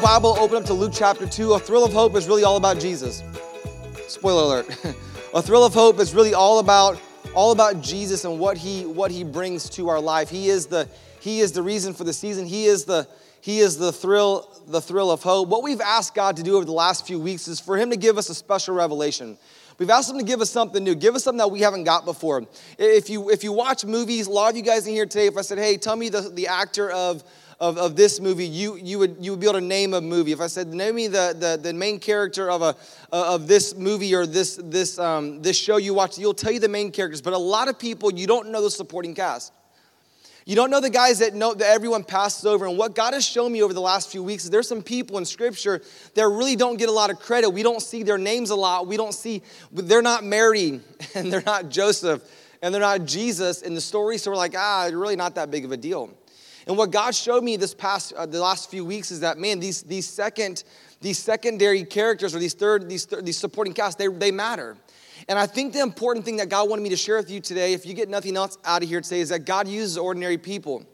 Bible, open up to Luke chapter 2. A thrill of hope is really all about Jesus. Spoiler alert. a thrill of hope is really all about all about Jesus and what he what he brings to our life. He is the he is the reason for the season. He is the he is the thrill the thrill of hope. What we've asked God to do over the last few weeks is for him to give us a special revelation. We've asked him to give us something new, give us something that we haven't got before. If you if you watch movies, a lot of you guys in here today, if I said, hey, tell me the, the actor of of, of this movie, you, you, would, you would be able to name a movie. If I said, name me the, the, the main character of, a, of this movie or this, this, um, this show you watch, you'll tell you the main characters. But a lot of people, you don't know the supporting cast. You don't know the guys that know that everyone passes over. And what God has shown me over the last few weeks is there's some people in Scripture that really don't get a lot of credit. We don't see their names a lot. We don't see, they're not Mary and they're not Joseph and they're not Jesus in the story. So we're like, ah, really not that big of a deal. And what God showed me this past, uh, the last few weeks is that, man, these, these second, these secondary characters or these third, these, these supporting casts, they, they matter. And I think the important thing that God wanted me to share with you today, if you get nothing else out of here today, is that God uses ordinary people.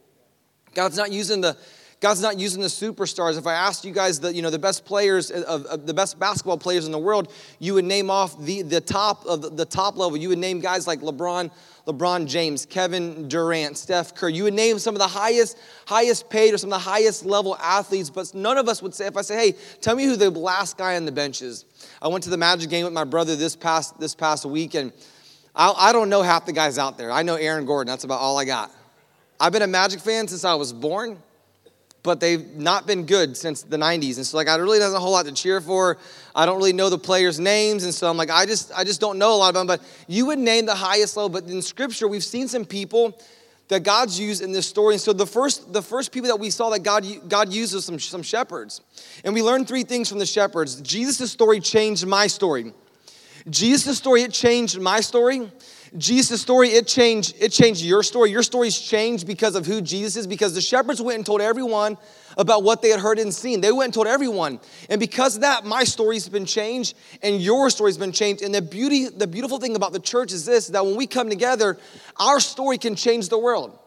God's not using the God's not using the superstars. If I asked you guys the, you know, the best players of, of, the best basketball players in the world, you would name off the, the top of the, the top level. You would name guys like LeBron, LeBron James, Kevin Durant, Steph Curry. You would name some of the highest, highest paid or some of the highest level athletes, but none of us would say, if I say, hey, tell me who the last guy on the bench is. I went to the Magic game with my brother this past this past week, and I, I don't know half the guys out there. I know Aaron Gordon. That's about all I got. I've been a Magic fan since I was born but they've not been good since the 90s. And so like I really doesn't a whole lot to cheer for. I don't really know the players' names. And so I'm like, I just I just don't know a lot of them. But you would name the highest level, but in scripture, we've seen some people that God's used in this story. And so the first, the first people that we saw that God, God used was some, some shepherds. And we learned three things from the shepherds. Jesus' story changed my story. Jesus' story, it changed my story. Jesus' story, it changed, it changed your story. Your story's changed because of who Jesus is, because the shepherds went and told everyone about what they had heard and seen. They went and told everyone. And because of that, my story's been changed and your story's been changed. And the beauty, the beautiful thing about the church is this that when we come together, our story can change the world.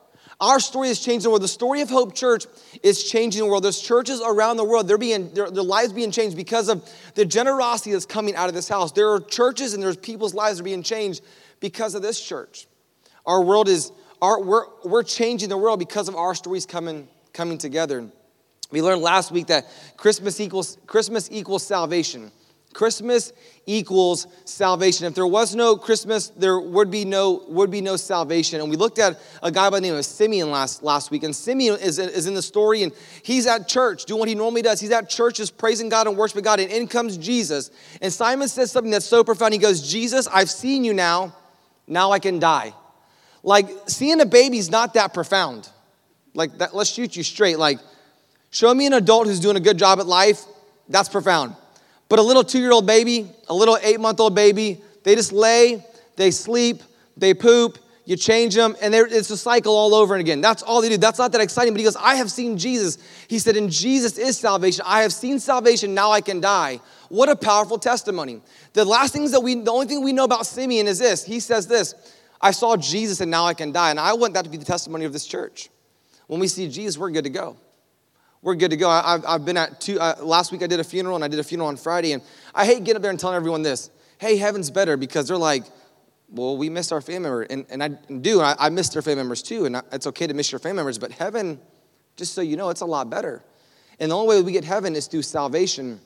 Our story is changing the world. The story of Hope Church is changing the world. There's churches around the world, they're being, their, their lives being changed because of the generosity that's coming out of this house. There are churches and there's people's lives are being changed because of this church. Our world is, our, we're, we're changing the world because of our stories coming, coming together. We learned last week that Christmas equals, Christmas equals salvation. Christmas equals salvation. If there was no Christmas, there would be no, would be no salvation. And we looked at a guy by the name of Simeon last, last week. And Simeon is, is in the story, and he's at church doing what he normally does. He's at church just praising God and worshiping God. And in comes Jesus. And Simon says something that's so profound. He goes, Jesus, I've seen you now now I can die. Like, seeing a baby's not that profound. Like, that, let's shoot you straight. Like, show me an adult who's doing a good job at life, that's profound. But a little two year old baby, a little eight month old baby, they just lay, they sleep, they poop, you change them, and it's a cycle all over and again. That's all they do. That's not that exciting. But he goes, I have seen Jesus. He said, and Jesus is salvation. I have seen salvation, now I can die. What a powerful testimony. The last things that we, the only thing we know about Simeon is this. He says this, I saw Jesus and now I can die. And I want that to be the testimony of this church. When we see Jesus, we're good to go. We're good to go. I, have I've been at two, uh, last week I did a funeral and I did a funeral on Friday. And I hate getting up there and telling everyone this. Hey, heaven's better because they're like, well, we miss our family member. And, and I do, and I, I miss their family members too. And it's okay to miss your family members, but heaven, just so you know, it's a lot better. And the only way we get heaven is through salvation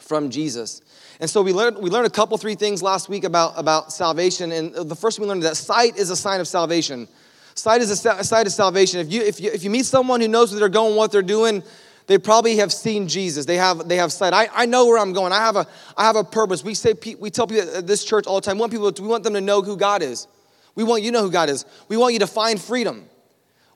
from Jesus. And so we learned, we learned a couple, three things last week about, about salvation. And the first we learned that sight is a sign of salvation. Sight is a, sight of salvation. If you, if, you, if you meet someone who knows where they're going, what they're doing, they probably have seen Jesus. They have, they have sight. I, I know where I'm going. I have, a, I have a purpose. We, say, we tell people at this church all the time, we want, people, we want them to know who God is. We want you to know who God is. We want you to find freedom.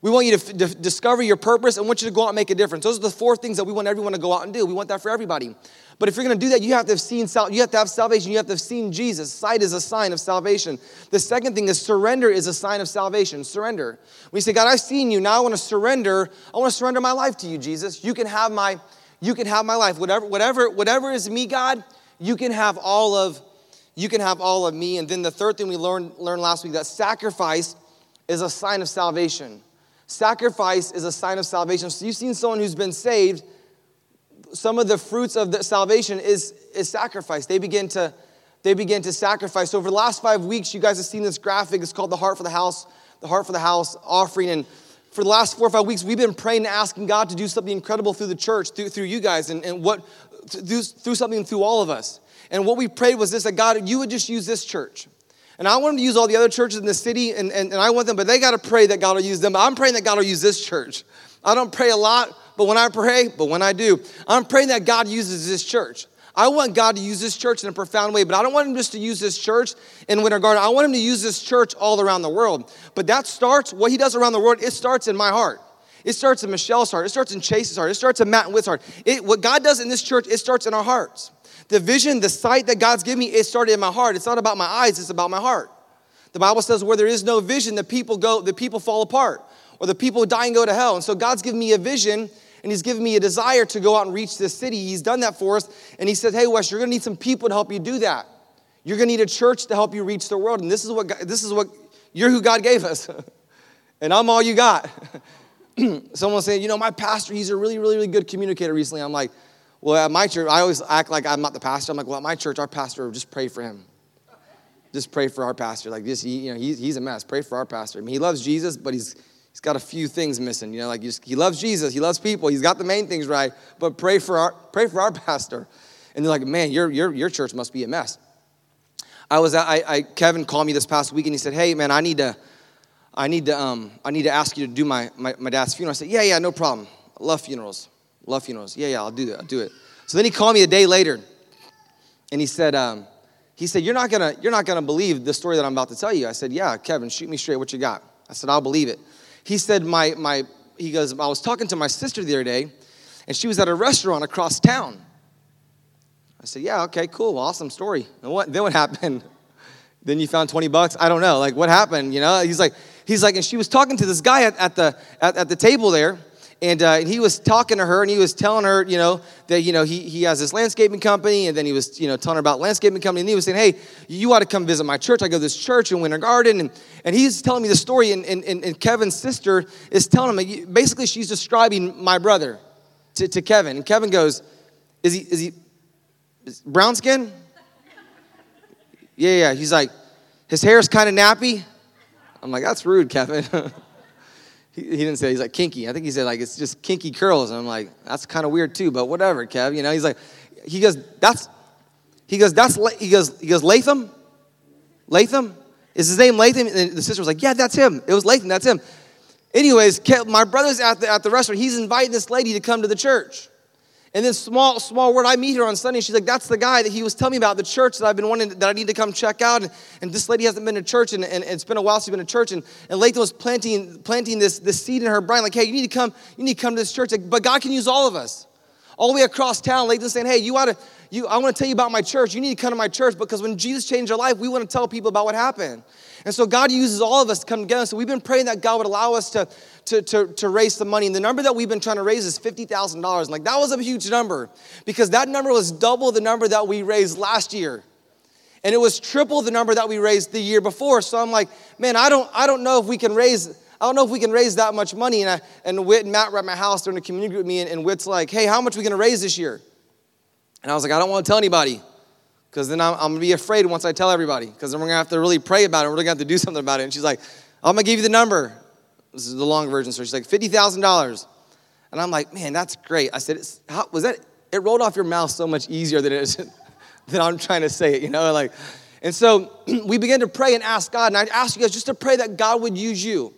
We want you to discover your purpose and want you to go out and make a difference. Those are the four things that we want everyone to go out and do. We want that for everybody. But if you're going to do that, you have to have seen you have to have salvation. You have to have seen Jesus. Sight is a sign of salvation. The second thing is surrender is a sign of salvation. Surrender. You say, God, I've seen you. Now I want to surrender. I want to surrender my life to you, Jesus. You can have my, you can have my life. Whatever, whatever, whatever is me, God, you can have all of, you can have all of me. And then the third thing we learned, learned last week that sacrifice is a sign of salvation. Sacrifice is a sign of salvation. So you've seen someone who's been saved, some of the fruits of the salvation is, is sacrifice. They begin to they begin to sacrifice. So over the last five weeks, you guys have seen this graphic. It's called the Heart for the House, the Heart for the House offering. And for the last four or five weeks, we've been praying and asking God to do something incredible through the church, through, through you guys, and, and what through, something through all of us. And what we prayed was this that God, you would just use this church. And I want him to use all the other churches in the city, and, and, and I want them, but they got to pray that God will use them. I'm praying that God will use this church. I don't pray a lot, but when I pray, but when I do, I'm praying that God uses this church. I want God to use this church in a profound way, but I don't want Him just to use this church in Winter Garden. I want Him to use this church all around the world. But that starts, what He does around the world, it starts in my heart. It starts in Michelle's heart. It starts in Chase's heart. It starts in Matt and Whit's heart. It, what God does in this church, it starts in our hearts. The vision, the sight that God's given me, it started in my heart. It's not about my eyes, it's about my heart. The Bible says where there is no vision, the people go, the people fall apart, or the people die and go to hell. And so God's given me a vision and he's given me a desire to go out and reach this city. He's done that for us. And he said, Hey, Wes, you're gonna need some people to help you do that. You're gonna need a church to help you reach the world. And this is what this is what you're who God gave us. and I'm all you got. Someone saying, you know, my pastor, he's a really, really, really good communicator recently. I'm like, well, at my church, I always act like I'm not the pastor. I'm like, well, at my church, our pastor, just pray for him just pray for our pastor. Like this, you know, he's, he's a mess. Pray for our pastor. I mean, he loves Jesus, but he's he's got a few things missing. You know, like just, he loves Jesus, he loves people, he's got the main things right. But pray for our pray for our pastor. And they're like, man, your your your church must be a mess. I was I, I Kevin called me this past week and he said, hey man, I need to I need to um I need to ask you to do my my, my dad's funeral. I said, yeah yeah no problem. I love funerals. Love funerals. Yeah yeah I'll do it. I'll do it. So then he called me a day later, and he said. Um, he said, You're not gonna, you're not gonna believe the story that I'm about to tell you. I said, Yeah, Kevin, shoot me straight what you got. I said, I'll believe it. He said, My my he goes, I was talking to my sister the other day, and she was at a restaurant across town. I said, Yeah, okay, cool, awesome story. And what then what happened? then you found 20 bucks? I don't know. Like what happened? You know? He's like, he's like, and she was talking to this guy at, at the at, at the table there and, uh, and he was talking to her and he was telling her, you know, that, you know, he, he has this landscaping company. And then he was, you know, telling her about landscaping company. And he was saying, hey, you ought to come visit my church. I go to this church in Winter Garden. And, and he's telling me the story. And, and, and Kevin's sister is telling him, basically, she's describing my brother to, to Kevin. And Kevin goes, is he, is he is brown skin? Yeah, yeah. He's like, his hair is kind of nappy. I'm like, that's rude, Kevin. he, he didn't say he's like kinky. I think he said like it's just kinky curls. And I'm like, that's kind of weird too, but whatever, Kev. You know, he's like, he goes, that's, he goes, that's, he goes, he goes, Latham, Latham, is his name Latham? And the sister was like, yeah, that's him. It was Latham, that's him. Anyways, Kev, my brother's at the, at the restaurant. He's inviting this lady to come to the church. And then small, small word, I meet her on Sunday. She's like, that's the guy that he was telling me about, the church that I've been wanting, that I need to come check out. And, and this lady hasn't been to church, and, and, it's been a while since she's been to church. And, and Latham was planting, planting this, this seed in her brain, like, hey, you need to come, you need to come to this church. Like, but God can use all of us. All the way across town, Latham's saying, hey, you ought to, you, I want to tell you about my church. You need to come to my church because when Jesus changed our life, we want to tell people about what happened. And so God uses all of us to come together. So we've been praying that God would allow us to, to, to, to raise the money. And the number that we've been trying to raise is $50,000. And like that was a huge number because that number was double the number that we raised last year. And it was triple the number that we raised the year before. So I'm like, man, I don't, I don't know if we can raise, I don't know if we can raise that much money. And, I, and Whit and Matt were at my house during the community with me, and, and Whit's like, hey, how much are we gonna raise this year? And I was like, I don't wanna tell anybody because then I'm, I'm, gonna be afraid once I tell everybody, because then we're gonna have to really pray about it. We're gonna have to do something about it. And she's like, I'm gonna give you the number. This is the long version. So she's like, $50,000. And I'm like, man, that's great. I said, how, was that, it rolled off your mouth so much easier than it is, than I'm trying to say it, you know? Like, and so we began to pray and ask God, and I asked you guys just to pray that God would use you.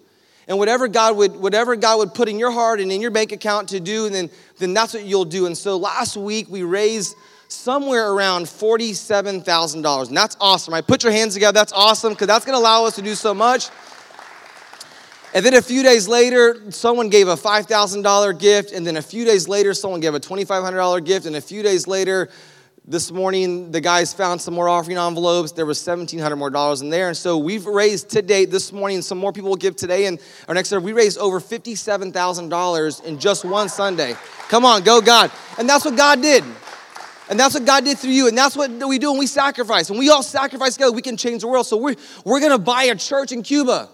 And whatever God would, whatever God would put in your heart and in your bank account to do, then, then that's what you'll do. And so last week we raised somewhere around $47,000. And that's awesome. Right? put your hands together. That's awesome because that's going to allow us to do so much. And then a few days later, someone gave a $5,000 gift. And then a few days later, someone gave a $2,500 gift. And a few days later, this morning, the guys found some more offering envelopes. There was 1,700 more dollars in there. And so we've raised today, this morning, some more people will give today. And our next year, we raised over $57,000 in just one Sunday. Come on, go God. And that's what God did. And that's what God did through you. And that's what we do when we sacrifice. When we all sacrifice together, we can change the world. So we're, we're going to buy a church in Cuba.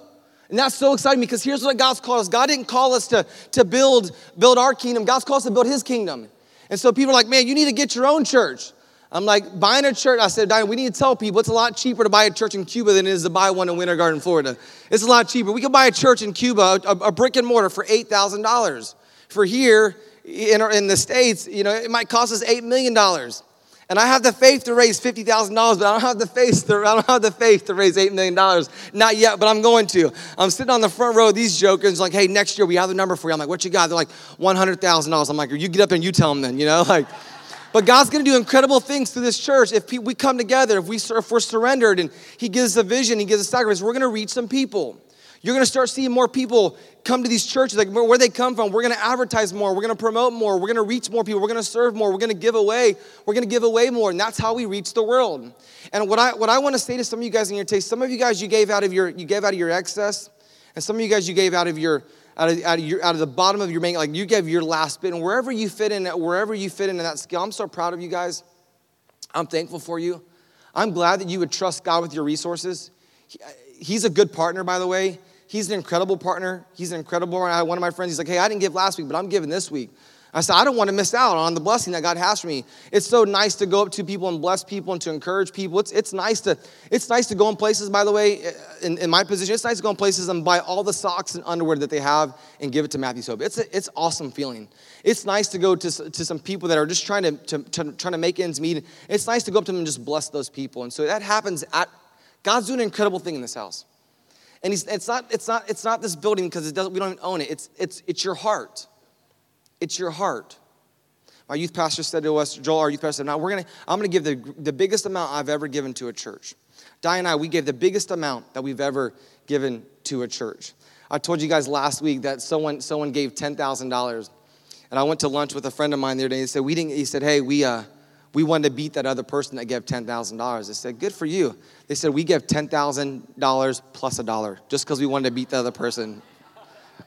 And that's so exciting because here's what God's called us. God didn't call us to, to build, build our kingdom. God's called us to build his kingdom. And so people are like, man, you need to get your own church. I'm like, buying a church, I said, Diane, we need to tell people it's a lot cheaper to buy a church in Cuba than it is to buy one in Winter Garden, Florida. It's a lot cheaper. We can buy a church in Cuba, a, a brick and mortar, for $8,000. For here, in, in the States, you know, it might cost us $8 million. And I have the faith to raise $50,000, but I don't have the faith to, I don't have the faith to raise $8 million. Not yet, but I'm going to. I'm sitting on the front row these jokers, like, hey, next year we have the number for you. I'm like, what you got? They're like, $100,000. I'm like, you get up and you tell them then, you know? Like, but God's going to do incredible things through this church. If we come together, if, we, if we're surrendered and He gives us a vision, He gives us sacrifice, we're going to reach some people. You're going to start seeing more people come to these churches, like where they come from. We're going to advertise more. We're going to promote more. We're going to reach more people. We're going to serve more. We're going to give away. We're going to give away more. And that's how we reach the world. And what I, what I want to say to some of you guys in your taste, some of you guys, you gave out of your, you gave out of your excess. And some of you guys, you gave out of your, out of, out of, your, out of the bottom of your bank, like you gave your last bit. And wherever you fit in, wherever you fit into that scale, I'm so proud of you guys. I'm thankful for you. I'm glad that you would trust God with your resources. He's a good partner, by the way. He's an incredible partner. He's an incredible. I had One of my friends, he's like, hey, I didn't give last week, but I'm giving this week. I said, I don't want to miss out on the blessing that God has for me. It's so nice to go up to people and bless people and to encourage people. It's, it's, nice, to, it's nice to go in places, by the way, uh, in, in my position, it's nice to go in places and buy all the socks and underwear that they have and give it to Matthew's Hope. It's a, it's awesome feeling. It's nice to go to, to some people that are just trying to, to, to, trying to make ends meet. It's nice to go up to them and just bless those people. And so that happens at, God's doing an incredible thing in this house. And it's not, it's not, it's not this building because it doesn't, we don't even own it. It's, it's, it's your heart. It's your heart. My youth pastor said to us, Joel, our youth pastor said, now we're gonna, I'm gonna give the, the biggest amount I've ever given to a church. Di and I, we gave the biggest amount that we've ever given to a church. I told you guys last week that someone, someone gave $10,000. And I went to lunch with a friend of mine the other day. He said, we didn't, he said, hey, we, uh, we wanted to beat that other person that gave $10,000. I said, good for you. They said, we give $10,000 plus a dollar just because we wanted to beat the other person.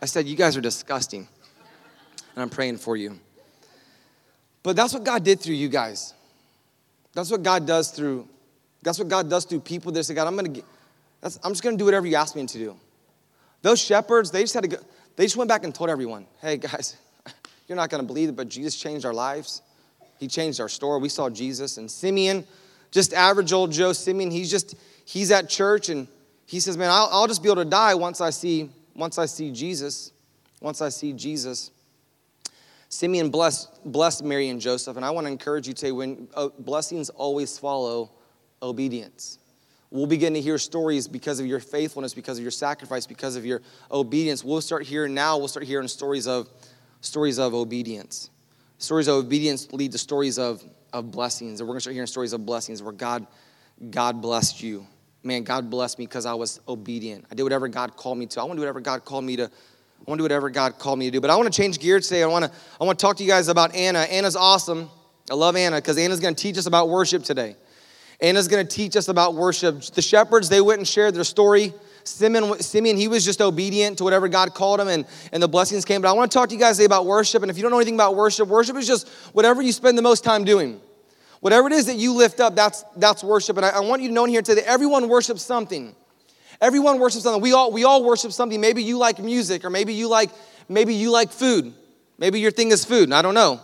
I said, you guys are disgusting. And I'm praying for you. But that's what God did through you guys. That's what God does through, that's what God does through people that say, God, I'm gonna I'm just gonna do whatever you ask me to do. Those shepherds, they just had to go, they just went back and told everyone, hey guys, you're not gonna believe it, but Jesus changed our lives. He changed our story. We saw Jesus. And Simeon, just average old Joe Simeon, he's just, he's at church and he says, Man, I'll, I'll just be able to die once I see, once I see Jesus. Once I see Jesus. Simeon blessed, blessed Mary and Joseph. And I want to encourage you today when uh, blessings always follow obedience. We'll begin to hear stories because of your faithfulness, because of your sacrifice, because of your obedience. We'll start hearing now, we'll start hearing stories of stories of obedience. Stories of obedience lead to stories of, of blessings. And we're going to start hearing stories of blessings where God, God blessed you. Man, God blessed me because I was obedient. I did whatever God called me to. I want to do whatever God called me to. I want to do whatever God called me to do. But I want to change gears today. I want to, I want to talk to you guys about Anna. Anna's awesome. I love Anna because Anna's going to teach us about worship today. Anna's going to teach us about worship. The shepherds, they went and shared their story Simeon, Simeon, he was just obedient to whatever God called him and, and the blessings came. But I want to talk to you guys today about worship. And if you don't know anything about worship, worship is just whatever you spend the most time doing. Whatever it is that you lift up, that's, that's worship. And I, I want you to know in here today everyone worships something. Everyone worships something. We all, we all worship something. Maybe you like music, or maybe you like, maybe you like food. Maybe your thing is food. I don't know.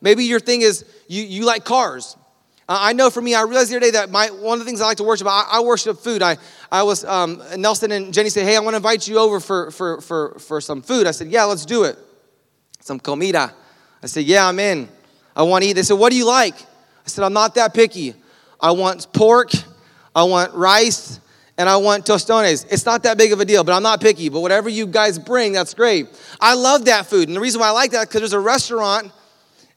Maybe your thing is you, you like cars. I know for me, I realized the other day that my, one of the things I like to worship, I, I worship food. I, I was, um, Nelson and Jenny said, hey, I want to invite you over for, for, for, for some food. I said, yeah, let's do it. Some comida. I said, yeah, I'm in. I want to eat. They said, what do you like? I said, I'm not that picky. I want pork, I want rice, and I want tostones. It's not that big of a deal, but I'm not picky. But whatever you guys bring, that's great. I love that food. And the reason why I like that, because there's a restaurant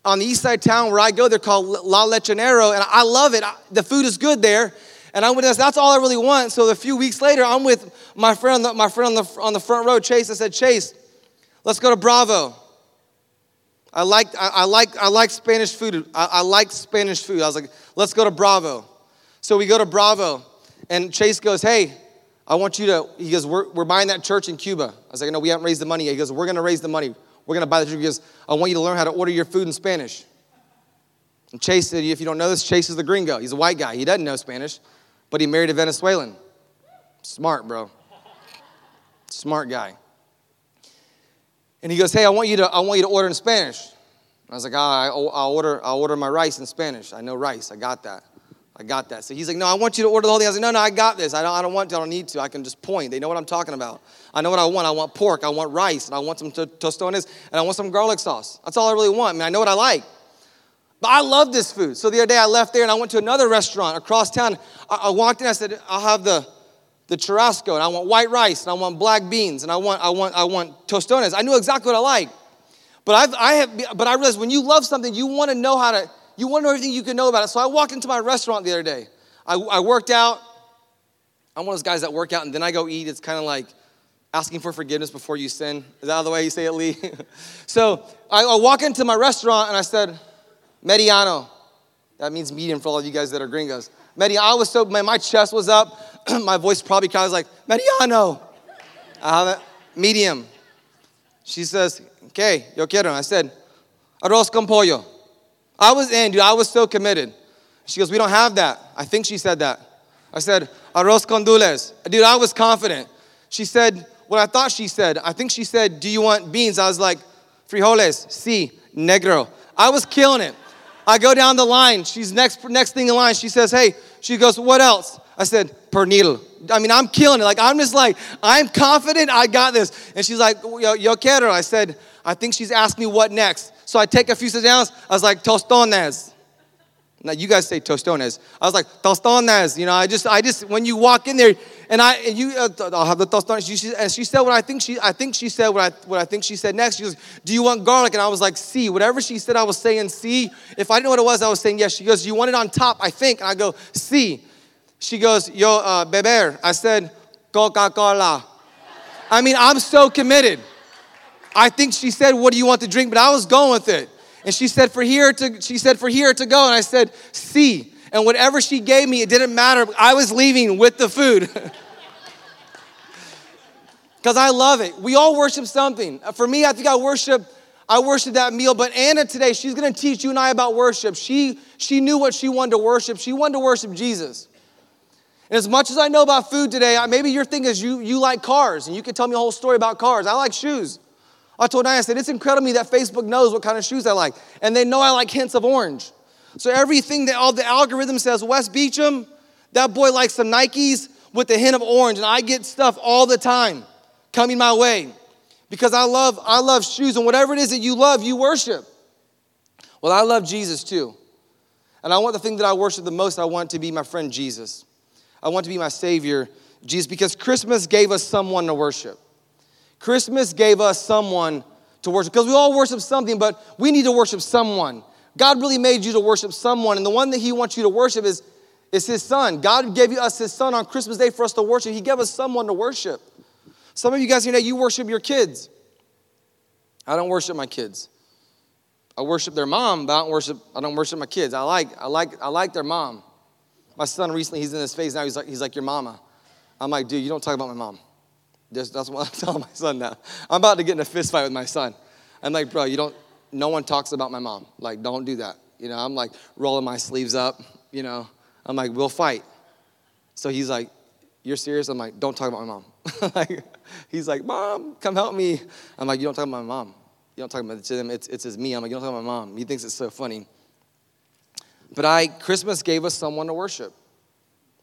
on the east side town where I go. They're called La Lechonero, and I love it. The food is good there. And I went, that's all I really want. So a few weeks later, I'm with my friend, my friend on the, on the front row, Chase. I said, Chase, let's go to Bravo. I like, I, I like, I like Spanish food. I, I like Spanish food. I was like, let's go to Bravo. So we go to Bravo, and Chase goes, hey, I want you to, he goes, we're, we're buying that church in Cuba. I was like, no, we haven't raised the money yet. He goes, we're going to raise the money. We're going to buy the church because I want you to learn how to order your food in Spanish. And Chase if you don't know this, Chase is the gringo. He's a white guy. He doesn't know Spanish, but he married a Venezuelan. Smart, bro. Smart guy. And he goes, hey, I want you to, I want you to order in Spanish. I was like, ah, I'll order, I'll order my rice in Spanish. I know rice. I got that. I got that. So he's like, no, I want you to order the whole thing. I was like, no, no, I got this. I don't, I don't want to. I don't need to. I can just point. They know what I'm talking about. I know what I want. I want pork. I want rice. And I want some tostones. And I want some garlic sauce. That's all I really want. I mean, I know what I like. But I love this food. So the other day I left there and I went to another restaurant across town. I, I walked in. I said, I'll have the, the churrasco. And I want white rice. And I want black beans. And I want, I want, I want tostones. I knew exactly what I like. But I've, I have, but I realized when you love something, you want to know how to you want to know everything you can know about it. So I walked into my restaurant the other day. I, I worked out. I'm one of those guys that work out and then I go eat. It's kind of like asking for forgiveness before you sin. Is that the way you say it, Lee? so I, I walk into my restaurant and I said, Mediano. That means medium for all of you guys that are gringos. Mediano. I was so, man, my chest was up. my voice probably kind of was like, Mediano. I have it. Medium. She says, okay, yo quiero. I said, arroz con pollo. I was in, dude. I was so committed. She goes, We don't have that. I think she said that. I said, Arroz con dules. Dude, I was confident. She said what I thought she said. I think she said, Do you want beans? I was like, Frijoles, si, negro. I was killing it. I go down the line. She's next, next thing in line. She says, Hey, she goes, What else? I said, Pernil. I mean, I'm killing it. Like, I'm just like, I'm confident I got this. And she's like, Yo, yo quiero. I said, I think she's asked me what next. So I take a few downs. I was like, tostones. Now you guys say tostones. I was like, tostones. You know, I just, I just, when you walk in there, and I, and you, uh, I'll have the tostones. She, and she said what I think she, I think she said what I, what I think she said next. She goes, do you want garlic? And I was like, see. Whatever she said, I was saying see. If I didn't know what it was, I was saying yes. She goes, you want it on top? I think. And I go, see. She goes, yo, uh, beber. I said, Coca-Cola. I mean, I'm so committed. I think she said, What do you want to drink? But I was going with it. And she said, For here to, she said, For here to go. And I said, See. And whatever she gave me, it didn't matter. I was leaving with the food. Because I love it. We all worship something. For me, I think I worship. I worship that meal, but Anna today, she's gonna teach you and I about worship. She, she knew what she wanted to worship. She wanted to worship Jesus. And as much as I know about food today, maybe your thing is you, you like cars, and you can tell me a whole story about cars. I like shoes. I told Naya, I said, it's incredible me that Facebook knows what kind of shoes I like. And they know I like hints of orange. So everything that all the algorithm says, Wes Beecham, that boy likes some Nikes with a hint of orange. And I get stuff all the time coming my way. Because I love, I love shoes, and whatever it is that you love, you worship. Well, I love Jesus too. And I want the thing that I worship the most, I want to be my friend Jesus. I want to be my Savior, Jesus, because Christmas gave us someone to worship. Christmas gave us someone to worship because we all worship something, but we need to worship someone. God really made you to worship someone, and the one that He wants you to worship is, is His Son. God gave us His Son on Christmas Day for us to worship. He gave us someone to worship. Some of you guys, you know, you worship your kids. I don't worship my kids. I worship their mom, but I don't worship, I don't worship my kids. I like, I like, I like their mom. My son recently, he's in his phase now, he's like, he's like your mama. I'm like, dude, you don't talk about my mom. Just, that's what I'm telling my son now. I'm about to get in a fist fight with my son. I'm like, bro, you don't, no one talks about my mom. Like, don't do that. You know, I'm like rolling my sleeves up, you know. I'm like, we'll fight. So he's like, you're serious? I'm like, don't talk about my mom. like, he's like, mom, come help me. I'm like, you don't talk about my mom. You don't talk about it to them. It's, it's, it's me. I'm like, you don't talk about my mom. He thinks it's so funny. But I, Christmas gave us someone to worship.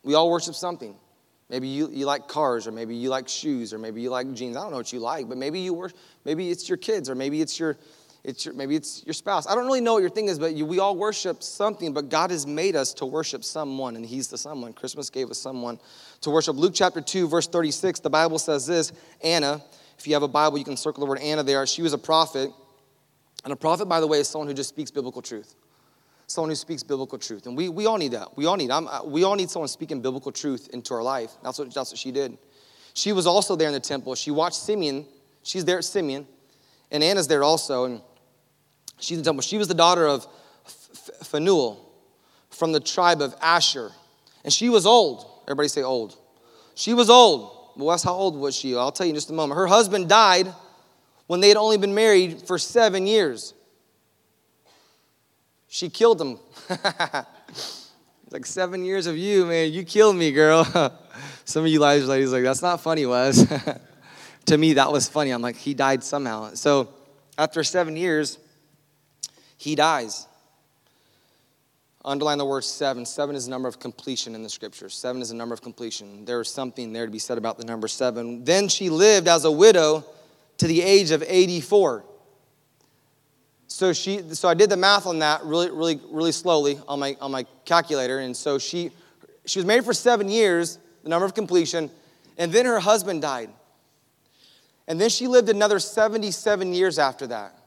We all worship something. Maybe you, you like cars, or maybe you like shoes, or maybe you like jeans. I don't know what you like, but maybe you were, maybe it's your kids, or maybe it's your, it's your, maybe it's your spouse. I don't really know what your thing is, but you, we all worship something. But God has made us to worship someone, and He's the someone. Christmas gave us someone to worship. Luke chapter two, verse thirty-six. The Bible says this: Anna. If you have a Bible, you can circle the word Anna there. She was a prophet, and a prophet, by the way, is someone who just speaks biblical truth someone who speaks biblical truth. And we, we all need that. We all need, I'm, uh, we all need someone speaking biblical truth into our life. That's what, that's what she did. She was also there in the temple. She watched Simeon. She's there at Simeon. And Anna's there also. And she's in the temple. She was the daughter of Phanuel from the tribe of Asher. And she was old. Everybody say old. She was old. Well, that's how old was she? I'll tell you in just a moment. Her husband died when they had only been married for seven years. She killed him. like seven years of you, man. You killed me, girl. Some of you ladies, ladies, like that's not funny, was. to me, that was funny. I'm like, he died somehow. So after seven years, he dies. Underline the word seven. Seven is the number of completion in the scriptures. Seven is the number of completion. There is something there to be said about the number seven. Then she lived as a widow to the age of 84. So she so I did the math on that really, really, really slowly on my on my calculator. And so she she was married for seven years, the number of completion, and then her husband died. And then she lived another 77 years after that.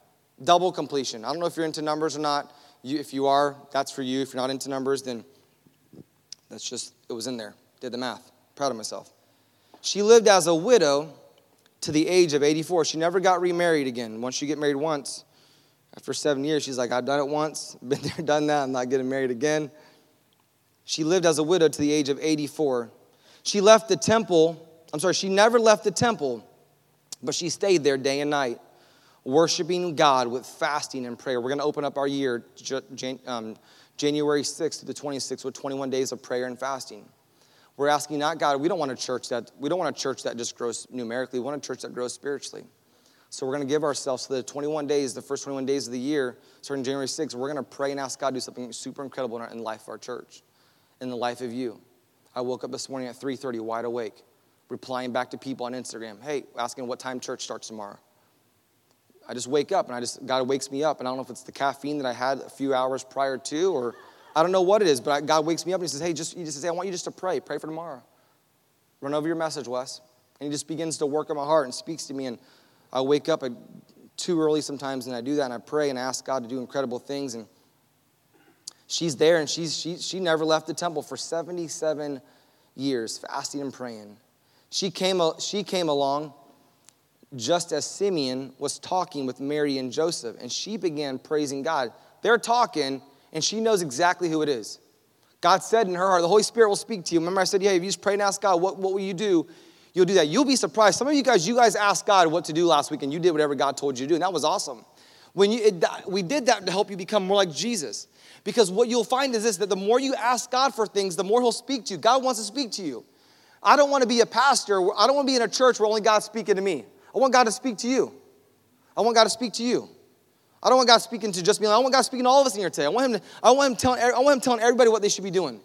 Double completion. I don't know if you're into numbers or not. You, if you are, that's for you. If you're not into numbers, then that's just, it was in there. Did the math. Proud of myself. She lived as a widow to the age of 84. She never got remarried again. Once you get married once, after seven years, she's like, I've done it once, been there, done that, I'm not getting married again. She lived as a widow to the age of 84. She left the temple, I'm sorry, she never left the temple, but she stayed there day and night worshiping God with fasting and prayer. We're going to open up our year um, January 6th to the 26th with 21 days of prayer and fasting. We're asking not God, we don't want a church that we don't want a church that just grows numerically. We want a church that grows spiritually. So we're going to give ourselves to the 21 days, the first 21 days of the year, starting January 6th. We're going to pray and ask God to do something super incredible in, our, in the life of our church, in the life of you. I woke up this morning at 3:30, wide awake, replying back to people on Instagram. Hey, asking what time church starts tomorrow. I just wake up and I just, God wakes me up. And I don't know if it's the caffeine that I had a few hours prior to, or I don't know what it is, but God wakes me up and He says, Hey, just, He just says, hey, I want you just to pray. Pray for tomorrow. Run over your message, Wes. And He just begins to work in my heart and speaks to me. And I wake up too early sometimes and I do that and I pray and ask God to do incredible things. And she's there and she's, she, she never left the temple for 77 years, fasting and praying. She came, she came along just as Simeon was talking with Mary and Joseph, and she began praising God. They're talking, and she knows exactly who it is. God said in her heart, the Holy Spirit will speak to you. Remember, I said, yeah, if you just pray and ask God, what, what will you do? You'll do that. You'll be surprised. Some of you guys, you guys asked God what to do last week, and you did whatever God told you to do, and that was awesome. When you, it, we did that to help you become more like Jesus. Because what you'll find is this that the more you ask God for things, the more He'll speak to you. God wants to speak to you. I don't want to be a pastor, I don't want to be in a church where only God's speaking to me. I want God to speak to you. I want God to speak to you. I don't want God speaking to just me. I want God speaking to all of us in here today. I want him, to, I want him telling, I want him telling everybody what they should be doing.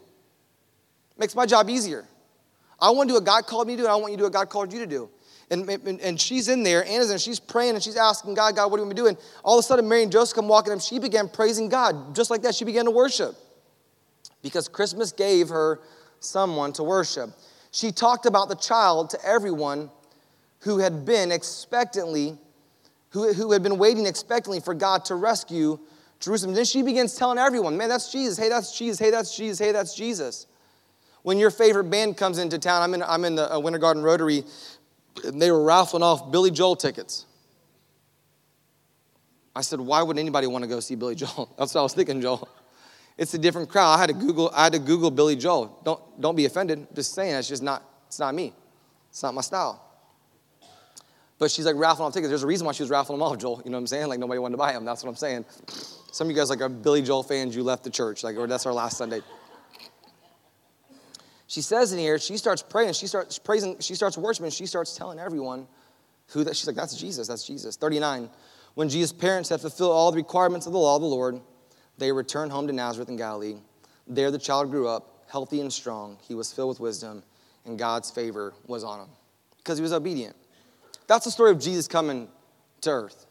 Makes my job easier. I want to do what God called me to do, and I want you to do what God called you to do. And, and, and she's in there, Anna's in, she's praying and she's asking God, God, what are we doing? All of a sudden, Mary and Joseph come walking up. She began praising God. Just like that, she began to worship. Because Christmas gave her someone to worship. She talked about the child to everyone who had been expectantly, who, who had been waiting expectantly for God to rescue Jerusalem. Then she begins telling everyone, man, that's Jesus. Hey, that's Jesus. Hey, that's Jesus. Hey, that's Jesus. When your favorite band comes into town, I'm in, I'm in the uh, Winter Garden Rotary, and they were raffling off Billy Joel tickets. I said, why would anybody want to go see Billy Joel? That's what I was thinking, Joel. It's a different crowd. I had to Google, I had to Google Billy Joel. Don't, don't be offended. just saying, it's just not, it's not me. It's not my style. But she's like raffling off tickets. There's a reason why she was raffling them off, Joel. You know what I'm saying? Like nobody wanted to buy them. That's what I'm saying. Some of you guys like are Billy Joel fans. You left the church, like, or that's our last Sunday. She says in here, she starts praying. She starts praising. She starts worshiping. She starts telling everyone who that. She's like, that's Jesus. That's Jesus. 39. When Jesus' parents had fulfilled all the requirements of the law of the Lord, they returned home to Nazareth in Galilee. There the child grew up, healthy and strong. He was filled with wisdom, and God's favor was on him because he was obedient. That's the story of Jesus coming to earth.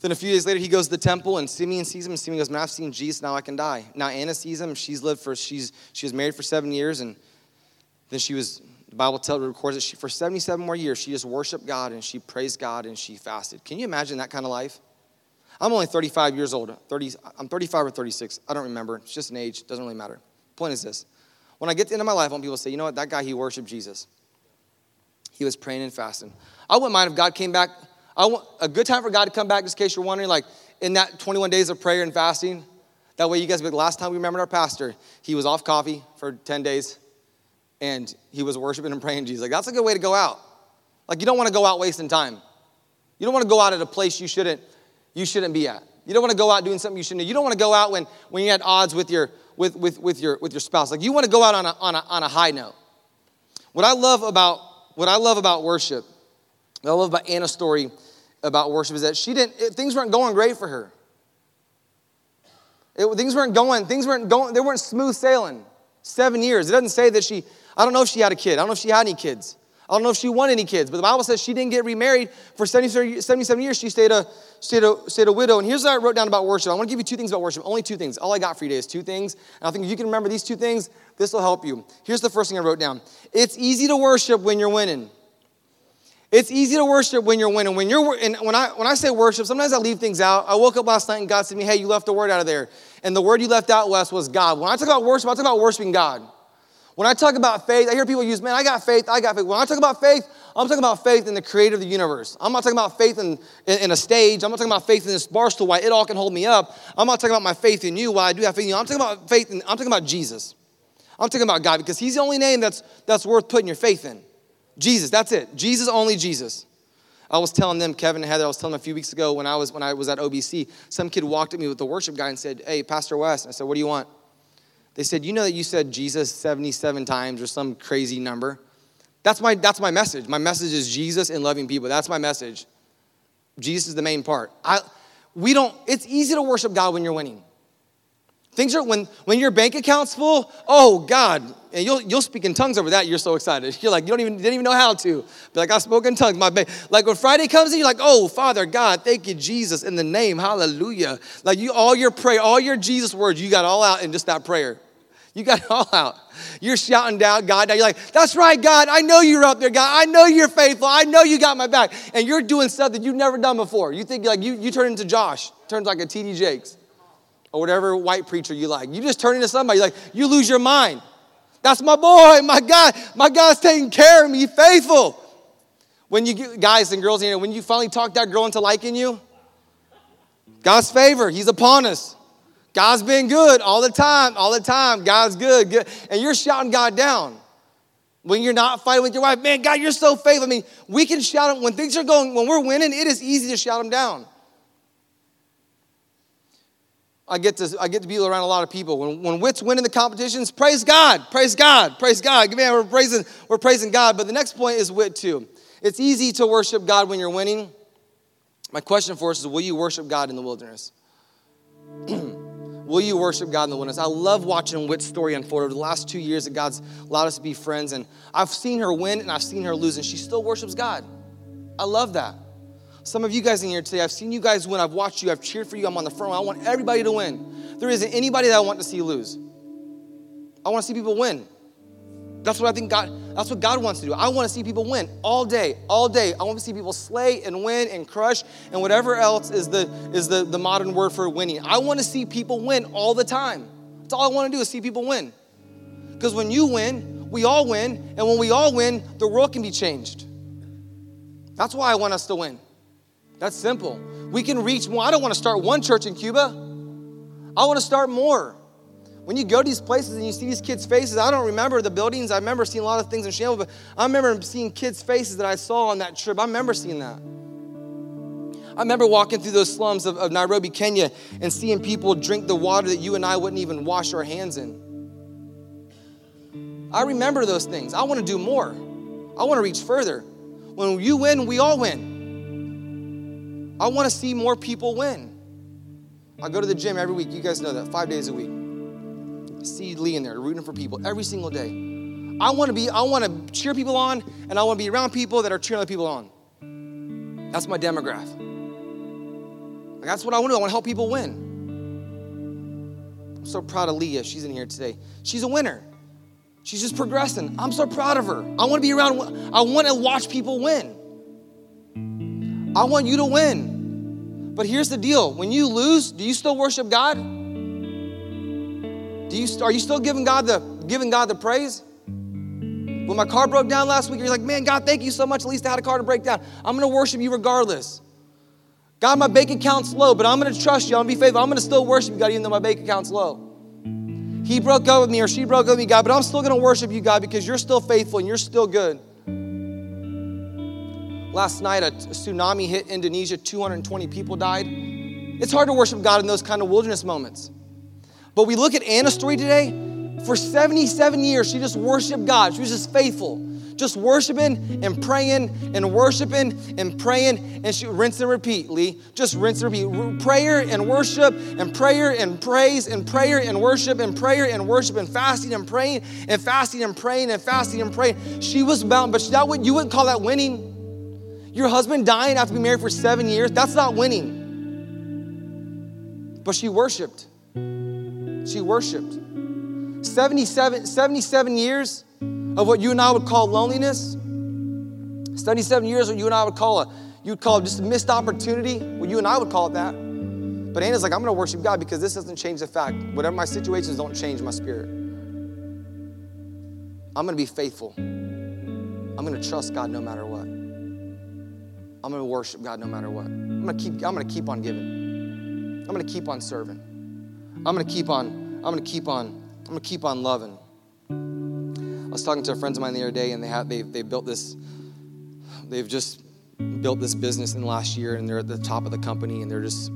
Then a few days later, he goes to the temple, and Simeon sees him. And Simeon goes, "Man, I've seen Jesus. Now I can die." Now Anna sees him. She's lived for she's she was married for seven years, and then she was. The Bible tells records that she for seventy-seven more years she just worshipped God and she praised God and she fasted. Can you imagine that kind of life? I'm only 35 years old. 30, I'm 35 or 36. I don't remember. It's just an age. Doesn't really matter. Point is this: when I get to the end of my life, when people say, "You know what? That guy he worshipped Jesus." He was praying and fasting. I wouldn't mind if God came back. I want a good time for God to come back, just in case you're wondering, like in that 21 days of prayer and fasting. That way, you guys, the last time we remembered our pastor, he was off coffee for 10 days and he was worshiping and praying Jesus. Like, that's a good way to go out. Like, you don't want to go out wasting time. You don't want to go out at a place you shouldn't, you shouldn't be at. You don't want to go out doing something you shouldn't. You don't want to go out when, when you're at odds with your, with, with, with, your, with your spouse. Like, you want to go out on a, on, a, on a high note. What I love about what I love about worship, what I love about Anna's story about worship is that she didn't, things weren't going great for her. It, things weren't going, things weren't going, they weren't smooth sailing. Seven years. It doesn't say that she, I don't know if she had a kid. I don't know if she had any kids. I don't know if she wanted any kids, but the Bible says she didn't get remarried for 77 years. She stayed a, stayed a, stayed a widow. And here's what I wrote down about worship. I want to give you two things about worship. Only two things. All I got for you today is two things. And I think if you can remember these two things, this will help you. Here's the first thing I wrote down It's easy to worship when you're winning. It's easy to worship when you're winning. When you're and when I when I say worship, sometimes I leave things out. I woke up last night and God said to me, "Hey, you left a word out of there." And the word you left out, Wes, was God. When I talk about worship, I talk about worshiping God. When I talk about faith, I hear people use, man, I got faith, I got faith. When I talk about faith, I'm talking about faith in the creator of the universe. I'm not talking about faith in, in, in, a stage. I'm not talking about faith in this barstool, why it all can hold me up. I'm not talking about my faith in you, why I do have faith in you. I'm talking about faith in, I'm talking about Jesus. I'm talking about God because He's the only name that's, that's worth putting your faith in. Jesus, that's it. Jesus, only Jesus. I was telling them, Kevin and Heather, I was telling them a few weeks ago when I was when I was at OBC, some kid walked at me with the worship guy and said, Hey, Pastor Wes. I said, What do you want? They said, You know that you said Jesus 77 times or some crazy number? That's my, that's my message. My message is Jesus and loving people. That's my message. Jesus is the main part. I, we don't, it's easy to worship God when you're winning. Things are, when, when your bank account's full, oh God, and you'll, you'll speak in tongues over that, you're so excited. You're like, you don't even, didn't even know how to. Be like, I spoke in tongues. My bank. Like when Friday comes in, you're like, oh, Father God, thank you, Jesus, in the name, hallelujah. Like you, all your prayer, all your Jesus words, you got all out in just that prayer. You got it all out. You're shouting down God. Now you're like, that's right, God. I know you're up there, God. I know you're faithful. I know you got my back. And you're doing stuff that you've never done before. You think like you, you turn into Josh, turns like a TD Jakes or whatever white preacher you like. You just turn into somebody like you lose your mind. That's my boy, my God. My God's taking care of me, faithful. When you guys and girls here, when you finally talk that girl into liking you, God's favor, He's upon us. God's been good all the time, all the time. God's good, good. And you're shouting God down. When you're not fighting with your wife, man, God, you're so faithful. I mean, we can shout them when things are going, when we're winning, it is easy to shout them down. I get to I get to be around a lot of people. When when Whit's winning the competitions, praise God, praise God, praise God. Man, we're praising we're praising God. But the next point is wit too. It's easy to worship God when you're winning. My question for us is: Will you worship God in the wilderness? Will you worship God in the wilderness? I love watching Whit's story unfold over the last two years that God's allowed us to be friends. And I've seen her win and I've seen her lose, and she still worships God. I love that. Some of you guys in here today, I've seen you guys win. I've watched you. I've cheered for you. I'm on the front. line. I want everybody to win. There isn't anybody that I want to see lose. I want to see people win. That's what I think God, that's what God wants to do. I want to see people win all day, all day. I want to see people slay and win and crush and whatever else is the is the, the modern word for winning. I want to see people win all the time. That's all I want to do is see people win. Because when you win, we all win, and when we all win, the world can be changed. That's why I want us to win. That's simple. We can reach more. I don't want to start one church in Cuba. I want to start more. When you go to these places and you see these kids' faces, I don't remember the buildings. I remember seeing a lot of things in Shambles, but I remember seeing kids' faces that I saw on that trip. I remember seeing that. I remember walking through those slums of, of Nairobi, Kenya, and seeing people drink the water that you and I wouldn't even wash our hands in. I remember those things. I want to do more. I want to reach further. When you win, we all win. I want to see more people win. I go to the gym every week. You guys know that, five days a week see Lee in there rooting for people every single day. I want to be, I want to cheer people on, and I want to be around people that are cheering other people on. That's my demographic. That's what I want to do. I want to help people win. I'm so proud of Leah. She's in here today. She's a winner. She's just progressing. I'm so proud of her. I want to be around, I want to watch people win. I want you to win. But here's the deal when you lose, do you still worship God? Do you, are you still giving God the giving God the praise? When my car broke down last week, you're like, man, God, thank you so much. At least I had a car to break down. I'm gonna worship you regardless. God, my bank account's low, but I'm gonna trust you. I'm gonna be faithful. I'm gonna still worship you, God, even though my bank account's low. He broke up with me or she broke up with me, God, but I'm still gonna worship you, God, because you're still faithful and you're still good. Last night, a tsunami hit Indonesia, 220 people died. It's hard to worship God in those kind of wilderness moments. But we look at Anna's story today. For 77 years, she just worshiped God. She was just faithful. just worshiping and praying and worshiping and praying. And she rinse and repeat, Lee. Just rinse and repeat. Prayer and worship and prayer and praise and prayer and worship and prayer and worship and fasting and praying and fasting and praying and fasting and praying. She was bound, but that would you wouldn't call that winning. Your husband dying after being married for seven years, that's not winning. But she worshiped. She worshiped. 77, 77 years of what you and I would call loneliness. 77 years what you and I would call a you would call it just a missed opportunity. What you and I would call it that. But Anna's like, I'm gonna worship God because this doesn't change the fact. Whatever my situations don't change my spirit. I'm gonna be faithful. I'm gonna trust God no matter what. I'm gonna worship God no matter what. I'm gonna keep, I'm gonna keep on giving. I'm gonna keep on serving. I'm gonna keep on, I'm gonna keep on, I'm gonna keep on loving. I was talking to a friend of mine the other day, and they have they they built this. They've just built this business in the last year, and they're at the top of the company, and they're just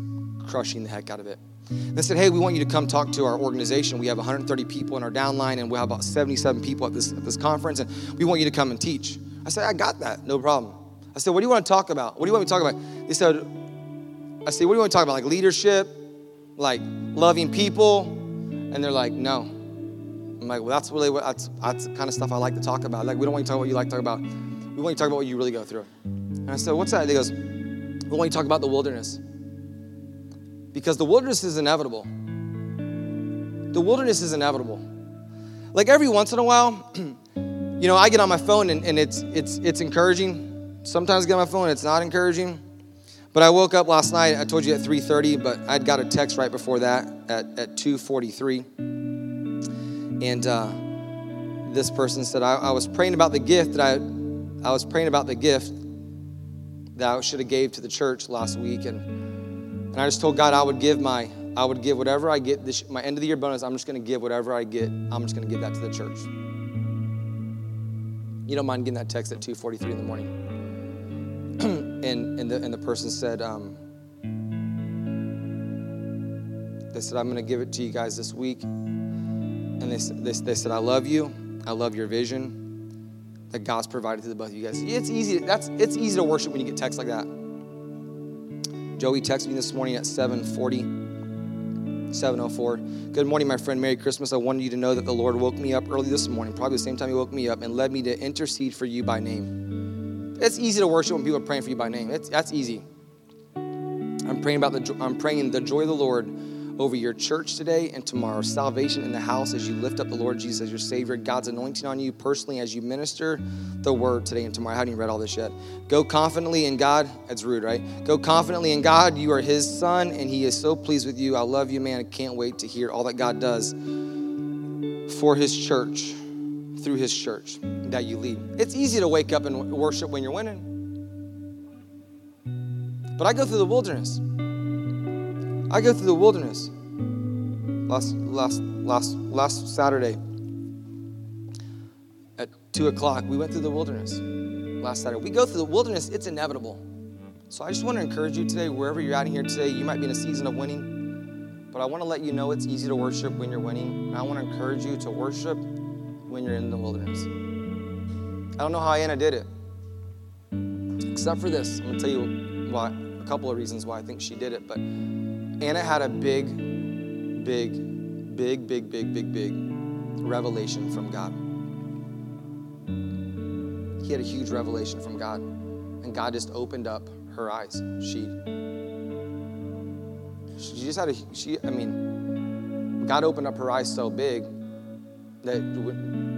crushing the heck out of it. They said, "Hey, we want you to come talk to our organization. We have 130 people in our downline, and we have about 77 people at this at this conference, and we want you to come and teach." I said, "I got that, no problem." I said, What do you want to talk about? What do you want me to talk about? They said, I said, What do you want to talk about? Like leadership, like loving people? And they're like, No. I'm like, Well, that's really what that's, that's the kind of stuff I like to talk about. Like, we don't want to talk about what you like to talk about. We want you to talk about what you really go through. And I said, What's that? He goes, We want you to talk about the wilderness. Because the wilderness is inevitable. The wilderness is inevitable. Like every once in a while, you know, I get on my phone and, and it's it's it's encouraging Sometimes I get my phone, it's not encouraging. But I woke up last night, I told you at 3.30, but I'd got a text right before that at, at 2.43. And uh, this person said, I, I was praying about the gift that I, I was praying about the gift that I should have gave to the church last week. And, and I just told God I would give my, I would give whatever I get, this, my end of the year bonus, I'm just going to give whatever I get. I'm just going to give that to the church. You don't mind getting that text at 2.43 in the morning. and, and, the, and the person said, um, they said, I'm going to give it to you guys this week. And they, they, they said, I love you. I love your vision that God's provided to the both of you guys. It's easy. That's it's easy to worship when you get texts like that. Joey texted me this morning at 740, 704. Good morning, my friend. Merry Christmas. I wanted you to know that the Lord woke me up early this morning, probably the same time he woke me up, and led me to intercede for you by name. It's easy to worship when people are praying for you by name. It's, that's easy. I'm praying about the I'm praying the joy of the Lord over your church today and tomorrow. Salvation in the house as you lift up the Lord Jesus as your Savior. God's anointing on you personally as you minister the word today and tomorrow. I haven't even read all this yet. Go confidently in God. That's rude, right? Go confidently in God. You are His son, and He is so pleased with you. I love you, man. I can't wait to hear all that God does for His church through his church that you lead. It's easy to wake up and worship when you're winning. But I go through the wilderness. I go through the wilderness. Last last last last Saturday at two o'clock, we went through the wilderness. Last Saturday. We go through the wilderness, it's inevitable. So I just want to encourage you today, wherever you're at in here today, you might be in a season of winning. But I want to let you know it's easy to worship when you're winning. And I want to encourage you to worship when you're in the wilderness. I don't know how Anna did it, except for this. I'm going to tell you why, a couple of reasons why I think she did it. But Anna had a big, big, big, big, big, big, big revelation from God. He had a huge revelation from God, and God just opened up her eyes. She, she just had a, she, I mean, God opened up her eyes so big that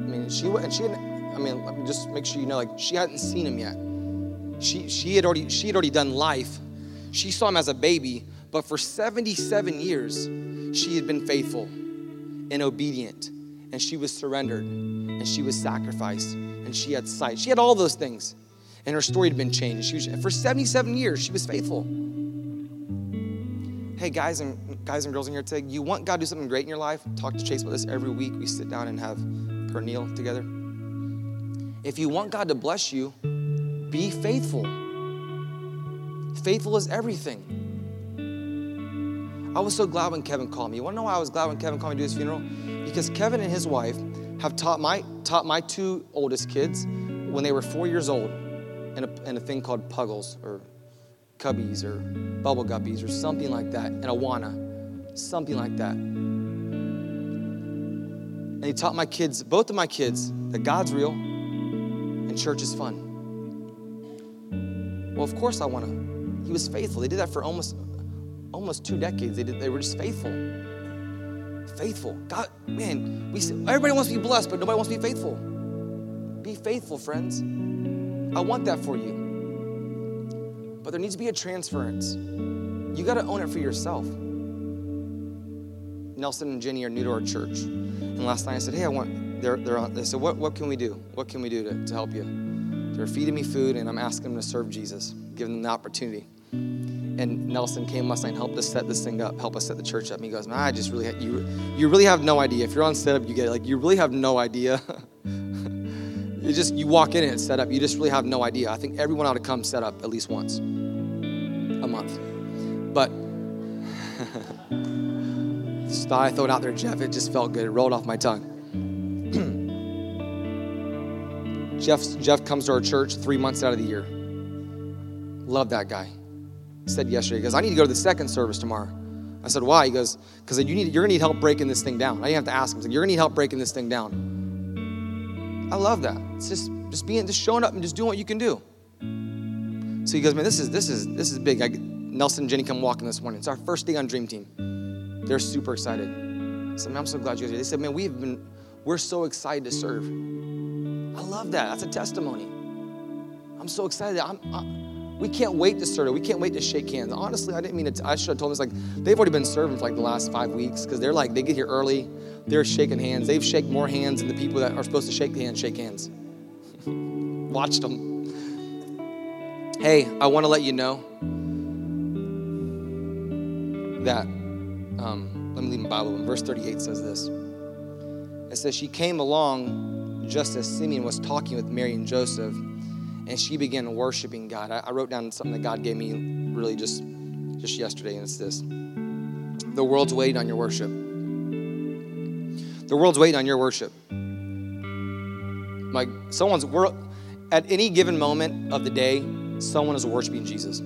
mean, she and she. I mean, let me just make sure you know, like she hadn't seen him yet. She she had already she had already done life. She saw him as a baby, but for 77 years, she had been faithful and obedient, and she was surrendered, and she was sacrificed, and she had sight. She had all those things, and her story had been changed. She was, for 77 years, she was faithful. Hey, guys and guys and girls in here today, you want God to do something great in your life? Talk to Chase about this every week. We sit down and have Pernil together. If you want God to bless you, be faithful. Faithful is everything. I was so glad when Kevin called me. You want to know why I was glad when Kevin called me to his funeral? Because Kevin and his wife have taught my taught my two oldest kids when they were four years old in a, in a thing called Puggles or Cubbies or Bubble Guppies or something like that, in Awana, something like that. And he taught my kids, both of my kids, that God's real and church is fun. Well, of course I want to. He was faithful. They did that for almost almost two decades. They did. They were just faithful. Faithful. God, man, we everybody wants to be blessed, but nobody wants to be faithful. Be faithful, friends. I want that for you. But there needs to be a transference. You got to own it for yourself. Nelson and Jenny are new to our church. And last night I said, hey, I want, they're, they're on, they said, what, what can we do? What can we do to, to help you? They're feeding me food and I'm asking them to serve Jesus, giving them the opportunity. And Nelson came last night and helped us set this thing up, help us set the church up. And he goes, man, I just really, you, you really have no idea. If you're on setup, you get. Like, you really have no idea. you just, you walk in and it's set up. You just really have no idea. I think everyone ought to come set up at least once a month. But I throw it out there, Jeff. It just felt good. It rolled off my tongue. Jeff, Jeff comes to our church three months out of the year. Love that guy. He said yesterday, he goes, I need to go to the second service tomorrow. I said, why? He goes, because you need, you're going to need help breaking this thing down. I didn't have to ask him. Said, you're going to need help breaking this thing down. I love that. It's just, just being, just showing up and just doing what you can do. So he goes, man, this is, this is, this is big. I, Nelson and Jenny come walking this morning. It's our first day on Dream Team. They're super excited. I said, man, I'm so glad you guys are here. They said, man, we've been, we're so excited to serve. I love that. That's a testimony. I'm so excited. I'm, I, we can't wait to serve. We can't wait to shake hands. Honestly, I didn't mean to. I should have told them. It's like they've already been serving for like the last five weeks because they're like they get here early. They're shaking hands. They've shaken more hands than the people that are supposed to shake the hands shake hands. Watched them. Hey, I want to let you know that. Um, let me leave my Bible. In verse 38 says this. It says she came along just as Simeon was talking with Mary and Joseph, and she began worshiping God. I, I wrote down something that God gave me really just, just yesterday, and it's this The world's waiting on your worship. The world's waiting on your worship. Like someone's world, at any given moment of the day, someone is worshiping Jesus.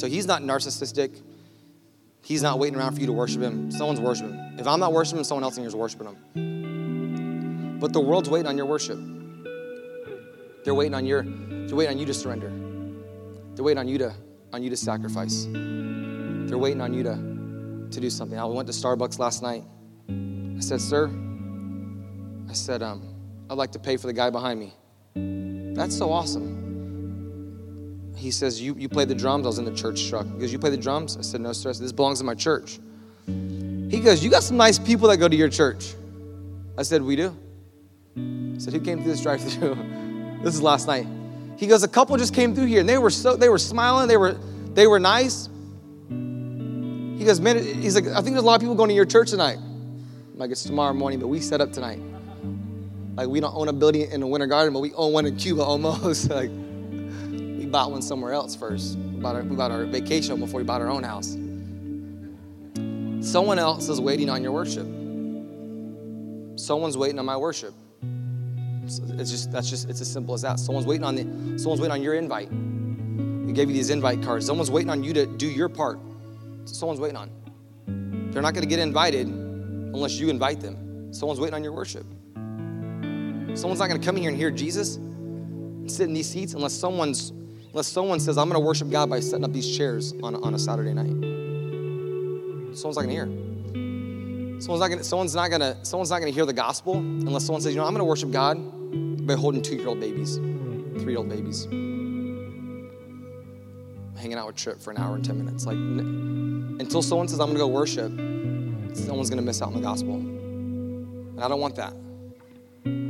So he's not narcissistic. He's not waiting around for you to worship him. Someone's worshiping him. If I'm not worshiping him, someone else in here is worshiping him. But the world's waiting on your worship. They're waiting on your, they're waiting on you to surrender. They're waiting on you to, on you to sacrifice. They're waiting on you to, to do something. I went to Starbucks last night. I said, Sir, I said, um, I'd like to pay for the guy behind me. That's so awesome. He says, You, you play the drums? I was in the church truck. He goes, You play the drums? I said, No, sir. Said, This belongs to my church. He goes, You got some nice people that go to your church. I said, We do. I said, Who came through this drive through? this is last night. He goes, A couple just came through here and they were so they were smiling, they were they were nice. He goes, Man, he's like, I think there's a lot of people going to your church tonight. I'm like, it's tomorrow morning, but we set up tonight. Like we don't own a building in the winter garden, but we own one in Cuba almost. like bought one somewhere else first. We bought, our, we bought our vacation before we bought our own house. Someone else is waiting on your worship. Someone's waiting on my worship. It's just that's just it's as simple as that. Someone's waiting on the someone's waiting on your invite. We gave you these invite cards. Someone's waiting on you to do your part. Someone's waiting on. They're not going to get invited unless you invite them. Someone's waiting on your worship. Someone's not going to come in here and hear Jesus sit in these seats unless someone's unless someone says, I'm going to worship God by setting up these chairs on, on a Saturday night. Someone's not going to hear. Someone's not gonna, someone's not gonna, someone's not gonna hear the gospel unless someone says, you know, I'm gonna worship God by holding two-year-old babies, three-year-old babies. Hanging out with Trip for an hour and 10 minutes. Like until someone says, I'm gonna go worship, someone's gonna miss out on the gospel. And I don't want that.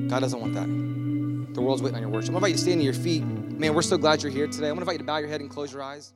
God doesn't want that. The world's waiting on your worship. I'm gonna invite you to stand to your feet. Man, we're so glad you're here today. I'm gonna invite you to bow your head and close your eyes.